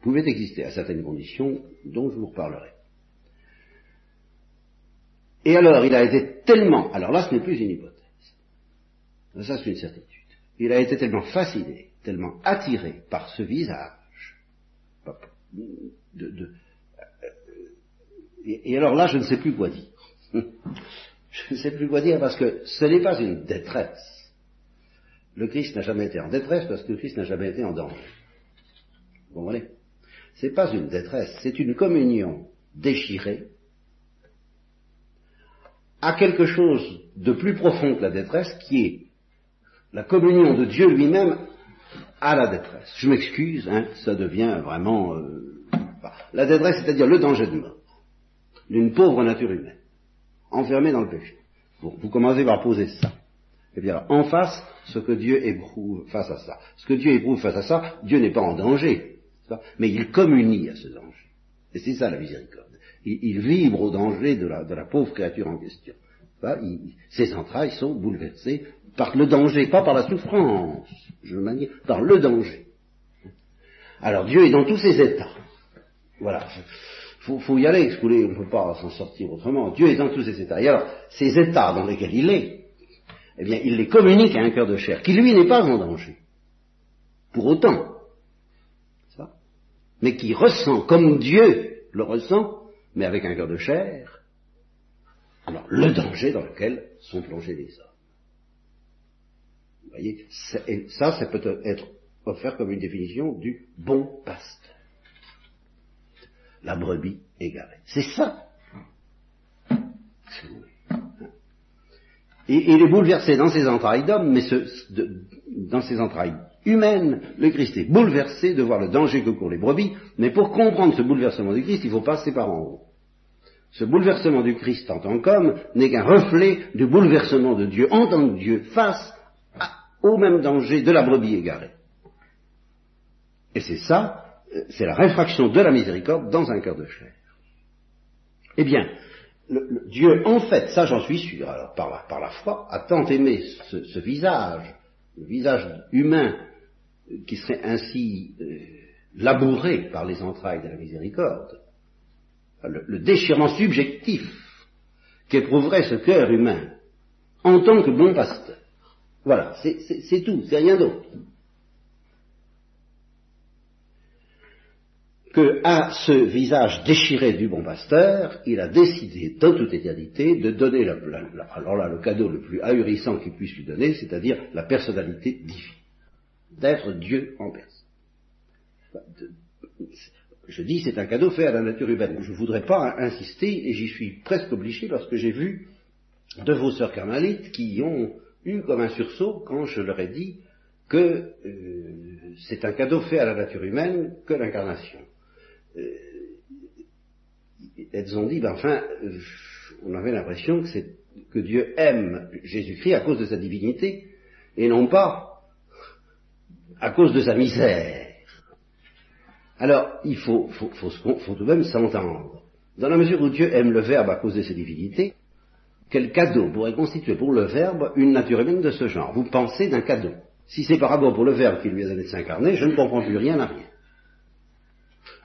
pouvait exister à certaines conditions dont je vous reparlerai. Et alors, il a été tellement, alors là ce n'est plus une hypothèse, ça c'est une certitude, il a été tellement fasciné, tellement attiré par ce visage, de, et, alors là, je ne sais plus quoi dire. je ne sais plus quoi dire parce que ce n'est pas une détresse. Le Christ n'a jamais été en détresse parce que le Christ n'a jamais été en danger. Vous comprenez? C'est pas une détresse, c'est une communion déchirée à quelque chose de plus profond que la détresse qui est la communion de Dieu lui-même à la détresse. Je m'excuse, hein, ça devient vraiment euh, la détresse, c'est-à-dire le danger de mort d'une pauvre nature humaine, enfermée dans le péché. vous commencez par poser ça. Eh bien, en face, ce que Dieu éprouve face à ça. Ce que Dieu éprouve face à ça, Dieu n'est pas en danger, mais il communie à ce danger. Et c'est ça la miséricorde. Il, vibre au danger de la, pauvre créature en question. ses entrailles sont bouleversées par le danger, pas par la souffrance, je manie, par le danger. Alors Dieu est dans tous ses états. Voilà faut, faut y aller, on ne peut pas s'en sortir autrement. Dieu est dans tous ces états. Et alors, ces états dans lesquels il est, eh bien, il les communique à un cœur de chair, qui lui n'est pas en danger. Pour autant. Ça mais qui ressent, comme Dieu le ressent, mais avec un cœur de chair, alors le danger dans lequel sont plongés les hommes. Voyez, ça, ça peut être offert comme une définition du bon pasteur la brebis égarée. C'est ça. Et il est bouleversé dans ses entrailles d'homme, mais dans ses entrailles humaines, le Christ est bouleversé de voir le danger que courent les brebis, mais pour comprendre ce bouleversement du Christ, il faut passer par en haut. Ce bouleversement du Christ en tant qu'homme n'est qu'un reflet du bouleversement de Dieu en tant que Dieu face au même danger de la brebis égarée. Et c'est ça c'est la réfraction de la miséricorde dans un cœur de chair. Eh bien, Dieu, en fait, ça j'en suis sûr, alors par la, foi, a tant aimé ce, visage, le visage humain, qui serait ainsi euh, labouré par les entrailles de la miséricorde, le, déchirement subjectif qu'éprouverait ce cœur humain en tant que bon pasteur. Voilà, c'est tout, c'est rien d'autre. que à ce visage déchiré du bon pasteur, il a décidé dans toute éternité de donner, alors là, le cadeau le plus ahurissant qu'il puisse lui donner, c'est-à-dire la personnalité divine, d'être Dieu en personne. Je dis c'est un cadeau fait à la nature humaine. Je ne voudrais pas insister, et j'y suis presque obligé lorsque j'ai vu de vos sœurs carmalites qui ont eu comme un sursaut quand je leur ai dit que euh, c'est un cadeau fait à la nature humaine que l'incarnation. Euh, elles ont dit, ben enfin, on avait l'impression que, que Dieu aime Jésus-Christ à cause de sa divinité, et non pas à cause de sa misère. Alors, il faut, faut, faut, tout de même s'entendre. Dans la mesure où Dieu aime le Verbe à cause de sa divinité, quel cadeau pourrait constituer pour le Verbe une nature humaine de ce genre? Vous pensez d'un cadeau. Si c'est par rapport pour le Verbe qui lui a donné de s'incarner, je ne comprends plus rien à rien.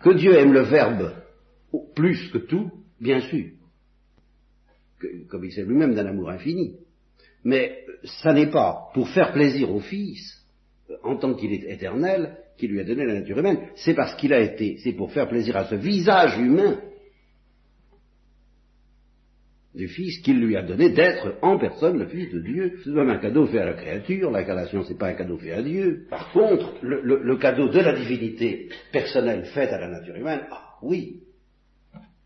Que Dieu aime le Verbe plus que tout, bien sûr, comme il sait lui-même d'un amour infini. Mais ça n'est pas pour faire plaisir au Fils, en tant qu'il est éternel, qu'il lui a donné la nature humaine. C'est parce qu'il a été, c'est pour faire plaisir à ce visage humain du Fils qu'il lui a donné d'être en personne le Fils de Dieu. C'est même un cadeau fait à la créature, l'incarnation c'est pas un cadeau fait à Dieu. Par contre, le, cadeau de la divinité personnelle faite à la nature humaine, ah oui,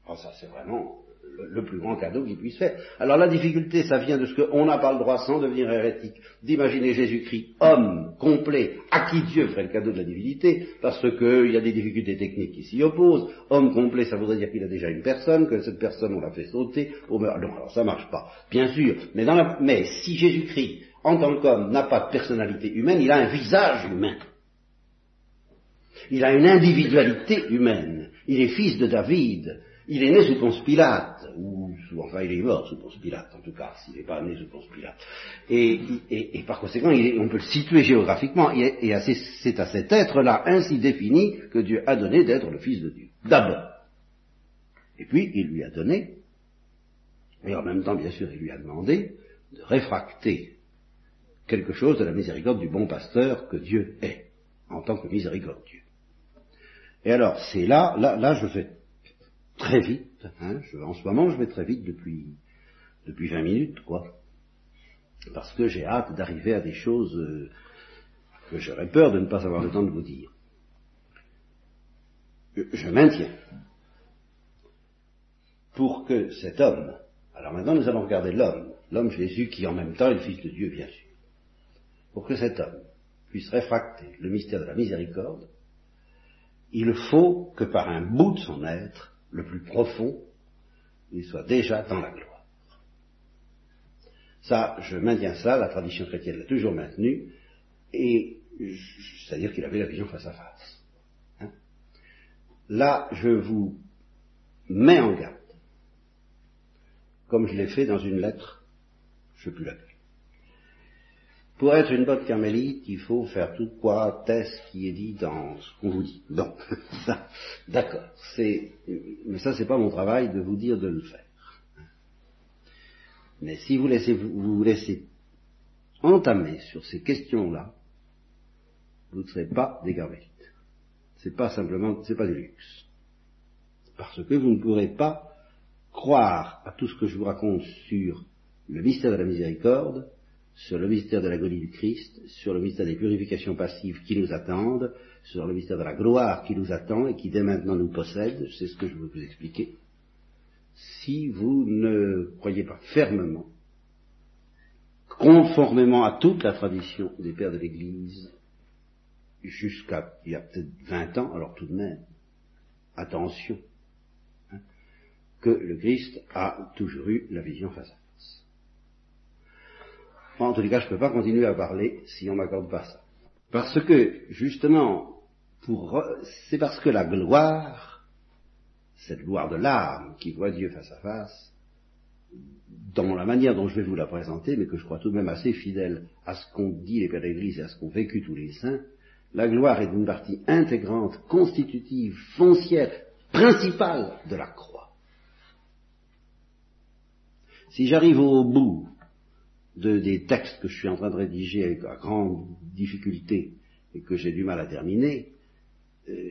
ah, ça c'est vraiment le plus grand cadeau qu'il puisse faire. Alors la difficulté, ça vient de ce qu'on n'a pas le droit, sans devenir hérétique, d'imaginer Jésus-Christ homme complet, à qui Dieu ferait le cadeau de la divinité, parce qu'il y a des difficultés techniques qui s'y opposent. Homme complet, ça voudrait dire qu'il a déjà une personne, que cette personne, on l'a fait sauter. Non, alors ça marche pas, bien sûr. Mais si Jésus-Christ, en tant qu'homme, n'a pas de personnalité humaine, il a un visage humain. Il a une individualité humaine. Il est fils de David. Il est né sous Ponce Pilate, ou enfin il est mort sous Ponce Pilate en tout cas, s'il n'est pas né sous Ponce Pilate. Et, par conséquent, on peut le situer géographiquement, et, c'est à cet être-là ainsi défini que Dieu a donné d'être le Fils de Dieu. D'abord. Et puis il lui a donné, et en même temps bien sûr il lui a demandé, de réfracter quelque chose de la miséricorde du bon pasteur que Dieu est, en tant que miséricordieux. Et alors, c'est là, là, là, je fais très vite. Hein, en ce moment, je vais très vite depuis, depuis 20 minutes, quoi. Parce que j'ai hâte d'arriver à des choses euh, que j'aurais peur de ne pas avoir le temps de vous dire. Je maintiens. Pour que cet homme, alors maintenant nous allons regarder l'homme, l'homme Jésus qui en même temps est le Fils de Dieu, bien sûr. Pour que cet homme puisse réfracter le mystère de la miséricorde, il faut que par un bout de son être, le plus profond, il soit déjà dans la gloire. Ça, je maintiens ça, la tradition chrétienne l'a toujours maintenu, et c'est-à-dire qu'il avait la vision face à face. Hein. Là, je vous mets en garde, comme je l'ai fait dans une lettre, je ne sais plus laquelle. Pour être une bonne carmélite, il faut faire tout quoi, test qui est dit dans ce qu'on vous dit. Donc, ça, d'accord. C'est, mais ça, c'est pas mon travail de vous dire de le faire. Mais si vous laissez, vous, vous laissez entamer sur ces questions-là, vous ne serez pas des carmélites. C'est pas simplement, c'est pas du luxe. Parce que vous ne pourrez pas croire à tout ce que je vous raconte sur le mystère de la miséricorde sur le mystère de l'agonie du Christ, sur le mystère des purifications passives qui nous attendent, sur le mystère de la gloire qui nous attend et qui dès maintenant nous possède, c'est ce que je veux vous expliquer, si vous ne croyez pas fermement, conformément à toute la tradition des pères de l'Église, jusqu'à il y a peut-être 20 ans, alors tout de même, attention, hein, que le Christ a toujours eu la vision à en tous les cas, je ne peux pas continuer à parler si on m'accorde pas ça. Parce que, justement, c'est parce que la gloire, cette gloire de l'âme qui voit Dieu face à face, dans la manière dont je vais vous la présenter, mais que je crois tout de même assez fidèle à ce qu'ont dit les pères d'Église et à ce qu'ont vécu tous les saints, la gloire est une partie intégrante, constitutive, foncière, principale de la croix. Si j'arrive au bout de, des textes que je suis en train de rédiger avec à grande difficulté et que j'ai du mal à terminer, euh,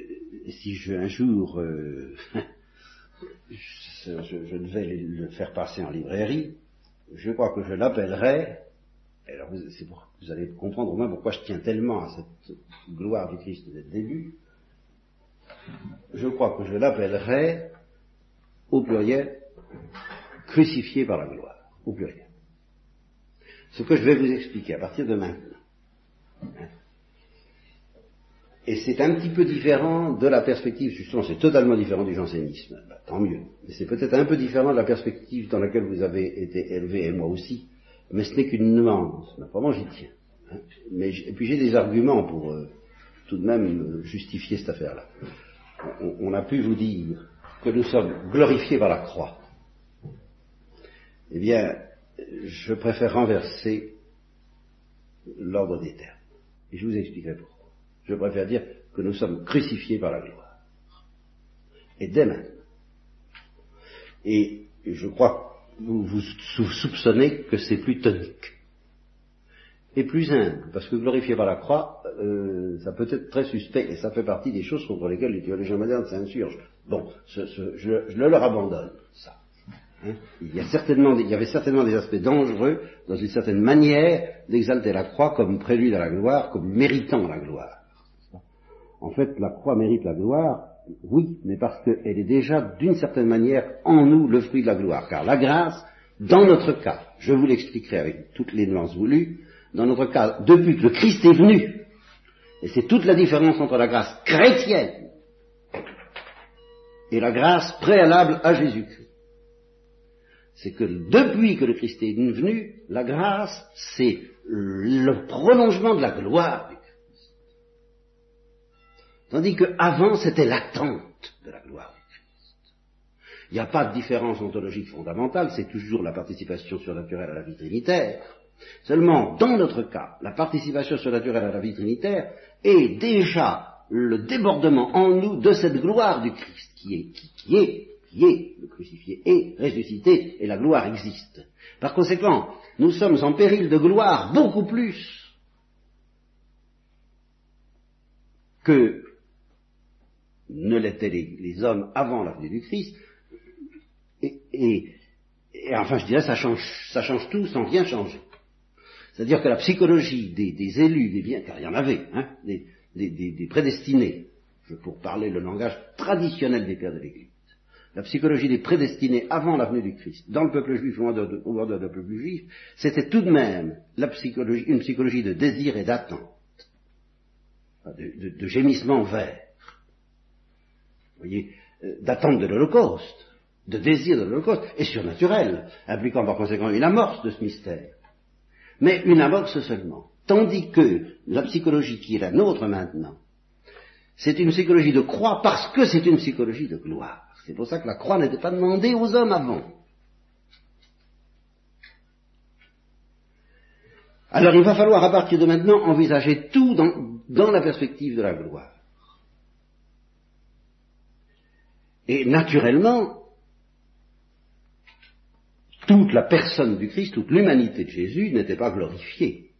si je, un jour euh, je, je, devais le faire passer en librairie, je crois que je l'appellerai, alors vous, pour, vous allez comprendre au moins pourquoi je tiens tellement à cette gloire du Christ dès le début, je crois que je l'appellerai au pluriel crucifié par la gloire, au pluriel ce que je vais vous expliquer à partir de maintenant. Et c'est un petit peu différent de la perspective, justement, c'est totalement différent du jansénisme, bah, tant mieux. Mais c'est peut-être un peu différent de la perspective dans laquelle vous avez été élevé, et moi aussi. Mais ce n'est qu'une nuance. Vraiment, j'y tiens. Hein. Mais, et puis j'ai des arguments pour euh, tout de même euh, justifier cette affaire-là. On, a pu vous dire que nous sommes glorifiés par la croix. Eh bien, je préfère renverser l'ordre des termes. Et je vous expliquerai pourquoi. Je préfère dire que nous sommes crucifiés par la gloire. Et dès maintenant. Et je crois, vous, vous soupçonnez que c'est plus tonique. est plus humble, parce que glorifié par la croix, euh, ça peut être très suspect, et ça fait partie des choses contre lesquelles les théologiens modernes s'insurgent. Bon, je, je, le leur abandonne, ça. Il y avait certainement des aspects dangereux dans une certaine manière d'exalter la croix comme prélude à la gloire, comme méritant la gloire. En fait, la croix mérite la gloire, oui, mais parce qu'elle est déjà d'une certaine manière en nous le fruit de la gloire. Car la grâce, dans notre cas, je vous l'expliquerai avec toutes les nuances voulues, dans notre cas, depuis que le Christ est venu, et c'est toute la différence entre la grâce chrétienne et la grâce préalable à Jésus-Christ. C'est que depuis que le Christ est venu, la grâce, c'est le prolongement de la gloire du Christ. Tandis qu'avant, c'était l'attente de la gloire du Christ. Il n'y a pas de différence ontologique fondamentale, c'est toujours la participation surnaturelle à la vie trinitaire. Seulement, dans notre cas, la participation surnaturelle à la vie trinitaire est déjà le débordement en nous de cette gloire du Christ, qui est, qui, est, le crucifié est ressuscité, et la gloire existe. Par conséquent, nous sommes en péril de gloire beaucoup plus que ne l'étaient les, hommes avant la du Christ, et, enfin je dirais ça change, tout sans rien changer. C'est-à-dire que la psychologie des, élus, des biens, car il y en avait, hein, des, prédestinés, pour parler le langage traditionnel des pères de l'Église, la psychologie des prédestinés avant la venue du Christ, dans le peuple juif ou en dehors du peuple juif, c'était tout de même une psychologie de désir et d'attente, de, de, gémissement vert, vous voyez, euh, d'attente de l'Holocauste, de désir de l'Holocauste, et surnaturel, impliquant par conséquent une amorce de ce mystère mais une amorce seulement. Tandis que la psychologie qui est la nôtre maintenant, c'est une psychologie de croix parce que c'est une psychologie de gloire. C'est pour ça que la croix n'était pas demandée aux hommes avant. Alors il va falloir à partir de maintenant envisager tout dans, la perspective de la gloire. Et naturellement, toute la personne du Christ, toute l'humanité de Jésus n'était pas glorifiée,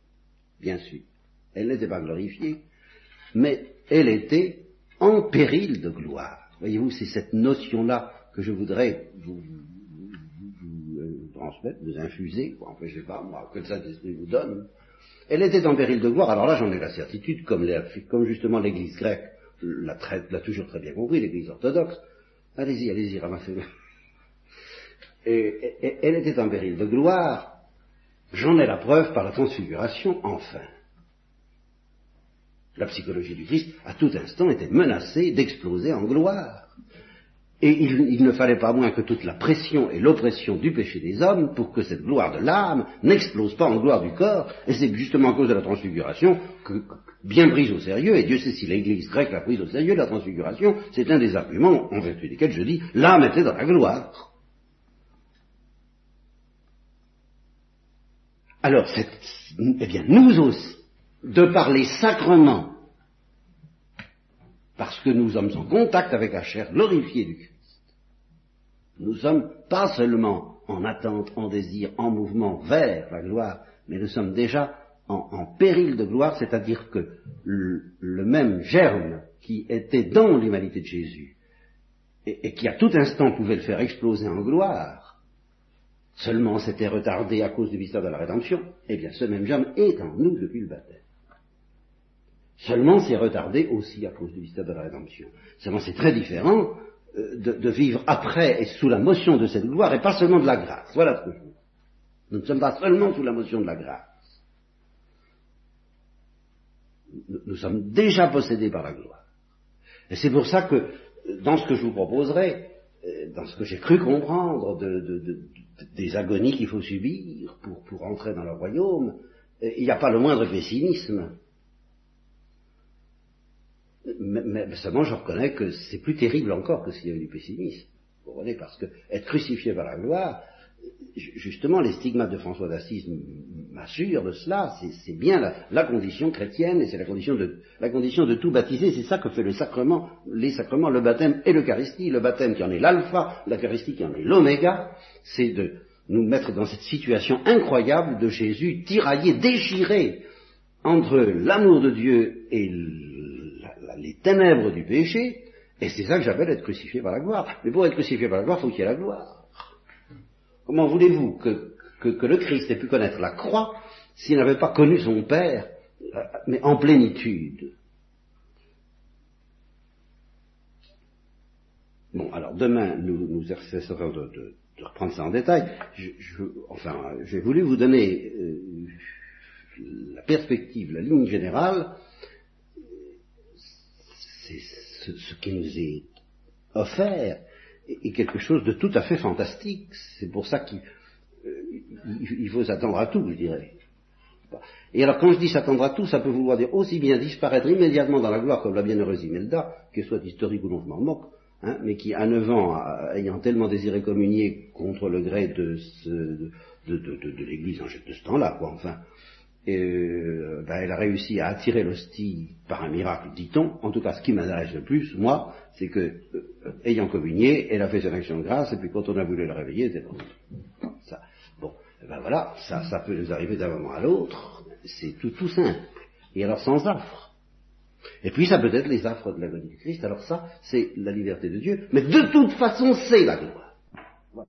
bien sûr. Elle n'était pas glorifiée, mais elle était en péril de gloire. Voyez-vous, c'est cette notion-là que je voudrais vous, euh, transmettre, vous infuser, enfin je sais pas moi, que le Saint-Esprit vous donne. Elle était en péril de gloire, alors là j'en ai la certitude, comme, justement l'Église grecque l'a toujours très bien compris, l'Église orthodoxe. Allez-y, allez-y, ramassez-le et, elle était en péril de gloire. J'en ai la preuve par la transfiguration, enfin. La psychologie du Christ, à tout instant, était menacée d'exploser en gloire. Et il, ne fallait pas moins que toute la pression et l'oppression du péché des hommes pour que cette gloire de l'âme n'explose pas en gloire du corps. Et c'est justement à cause de la transfiguration que, bien prise au sérieux, et Dieu sait si l'Église grecque l'a prise au sérieux, la transfiguration, c'est un des arguments en vertu desquels je dis l'âme était dans la gloire. Alors, eh bien, nous aussi, de par les sacrements, parce que nous sommes en contact avec la chair glorifiée du Christ, nous sommes pas seulement en attente, en désir, en mouvement vers la gloire, mais nous sommes déjà en, péril de gloire, c'est-à-dire que le, même germe qui était dans l'humanité de Jésus et qui à tout instant pouvait le faire exploser en gloire, Seulement c'était retardé à cause du mystère de la rédemption. Eh bien, ce même germe est en nous depuis le baptême. Seulement c'est retardé aussi à cause du mystère de la rédemption. Seulement c'est très différent euh, de, vivre après et sous la motion de cette gloire et pas seulement de la grâce. Voilà ce que je veux. Nous ne sommes pas seulement sous la motion de la grâce. Nous, sommes déjà possédés par la gloire. Et c'est pour ça que dans ce que je vous proposerai, euh, dans ce que j'ai cru comprendre de, des agonies qu'il faut subir pour, pour entrer dans le royaume, il n'y a pas le moindre pessimisme. Mais, seulement je reconnais que c'est plus terrible encore que s'il y avait du pessimisme. Vous comprenez Parce que être crucifié par la gloire, justement, les stigmates de François d'Assise m'assurent de cela. C'est bien la, condition chrétienne et c'est la condition de la condition de tout baptiser. C'est ça que fait le sacrement, les sacrements, le baptême et l'Eucharistie. Le baptême qui en est l'alpha, l'Eucharistie qui en est l'oméga, c'est de nous mettre dans cette situation incroyable de Jésus tiraillé, déchiré entre l'amour de Dieu et les ténèbres du péché, et c'est ça que j'appelle être crucifié par la gloire. Mais pour être crucifié par la gloire, il faut qu'il y ait la gloire. Comment voulez-vous que, le Christ ait pu connaître la croix s'il n'avait pas connu son Père, euh, mais en plénitude? Bon, alors demain, nous, nous de, reprendre ça en détail. Je, enfin, j'ai voulu vous donner euh, la perspective, la ligne générale. C'est ce, qui nous est offert est, quelque chose de tout à fait fantastique. C'est pour ça qu'il euh, faut s'attendre à tout, je dirais. Et alors quand je dis s'attendre à tout, ça peut vouloir dire aussi bien disparaître immédiatement dans la gloire comme la bienheureuse Imelda, qu'elle soit historique ou non, je m'en moque, Hein, mais qui, à 9 ans, ayant tellement désiré communier contre le gré de, de, l'Église en ce temps-là, quoi, enfin, euh, ben, elle a réussi à attirer l'hostie par un miracle, dit-on. En tout cas, ce qui m'intéresse le plus, moi, c'est que, euh, ayant communié, elle a fait son action de grâce, et puis quand on a voulu la réveiller, c'était bon. Ça, bon, ben voilà, ça, ça peut nous arriver d'un moment à l'autre, c'est tout, tout simple. Et alors sans affre. Et puis ça peut être les affres de l'agonie du Christ, alors ça, c'est la liberté de Dieu, mais de toute façon, c'est la gloire.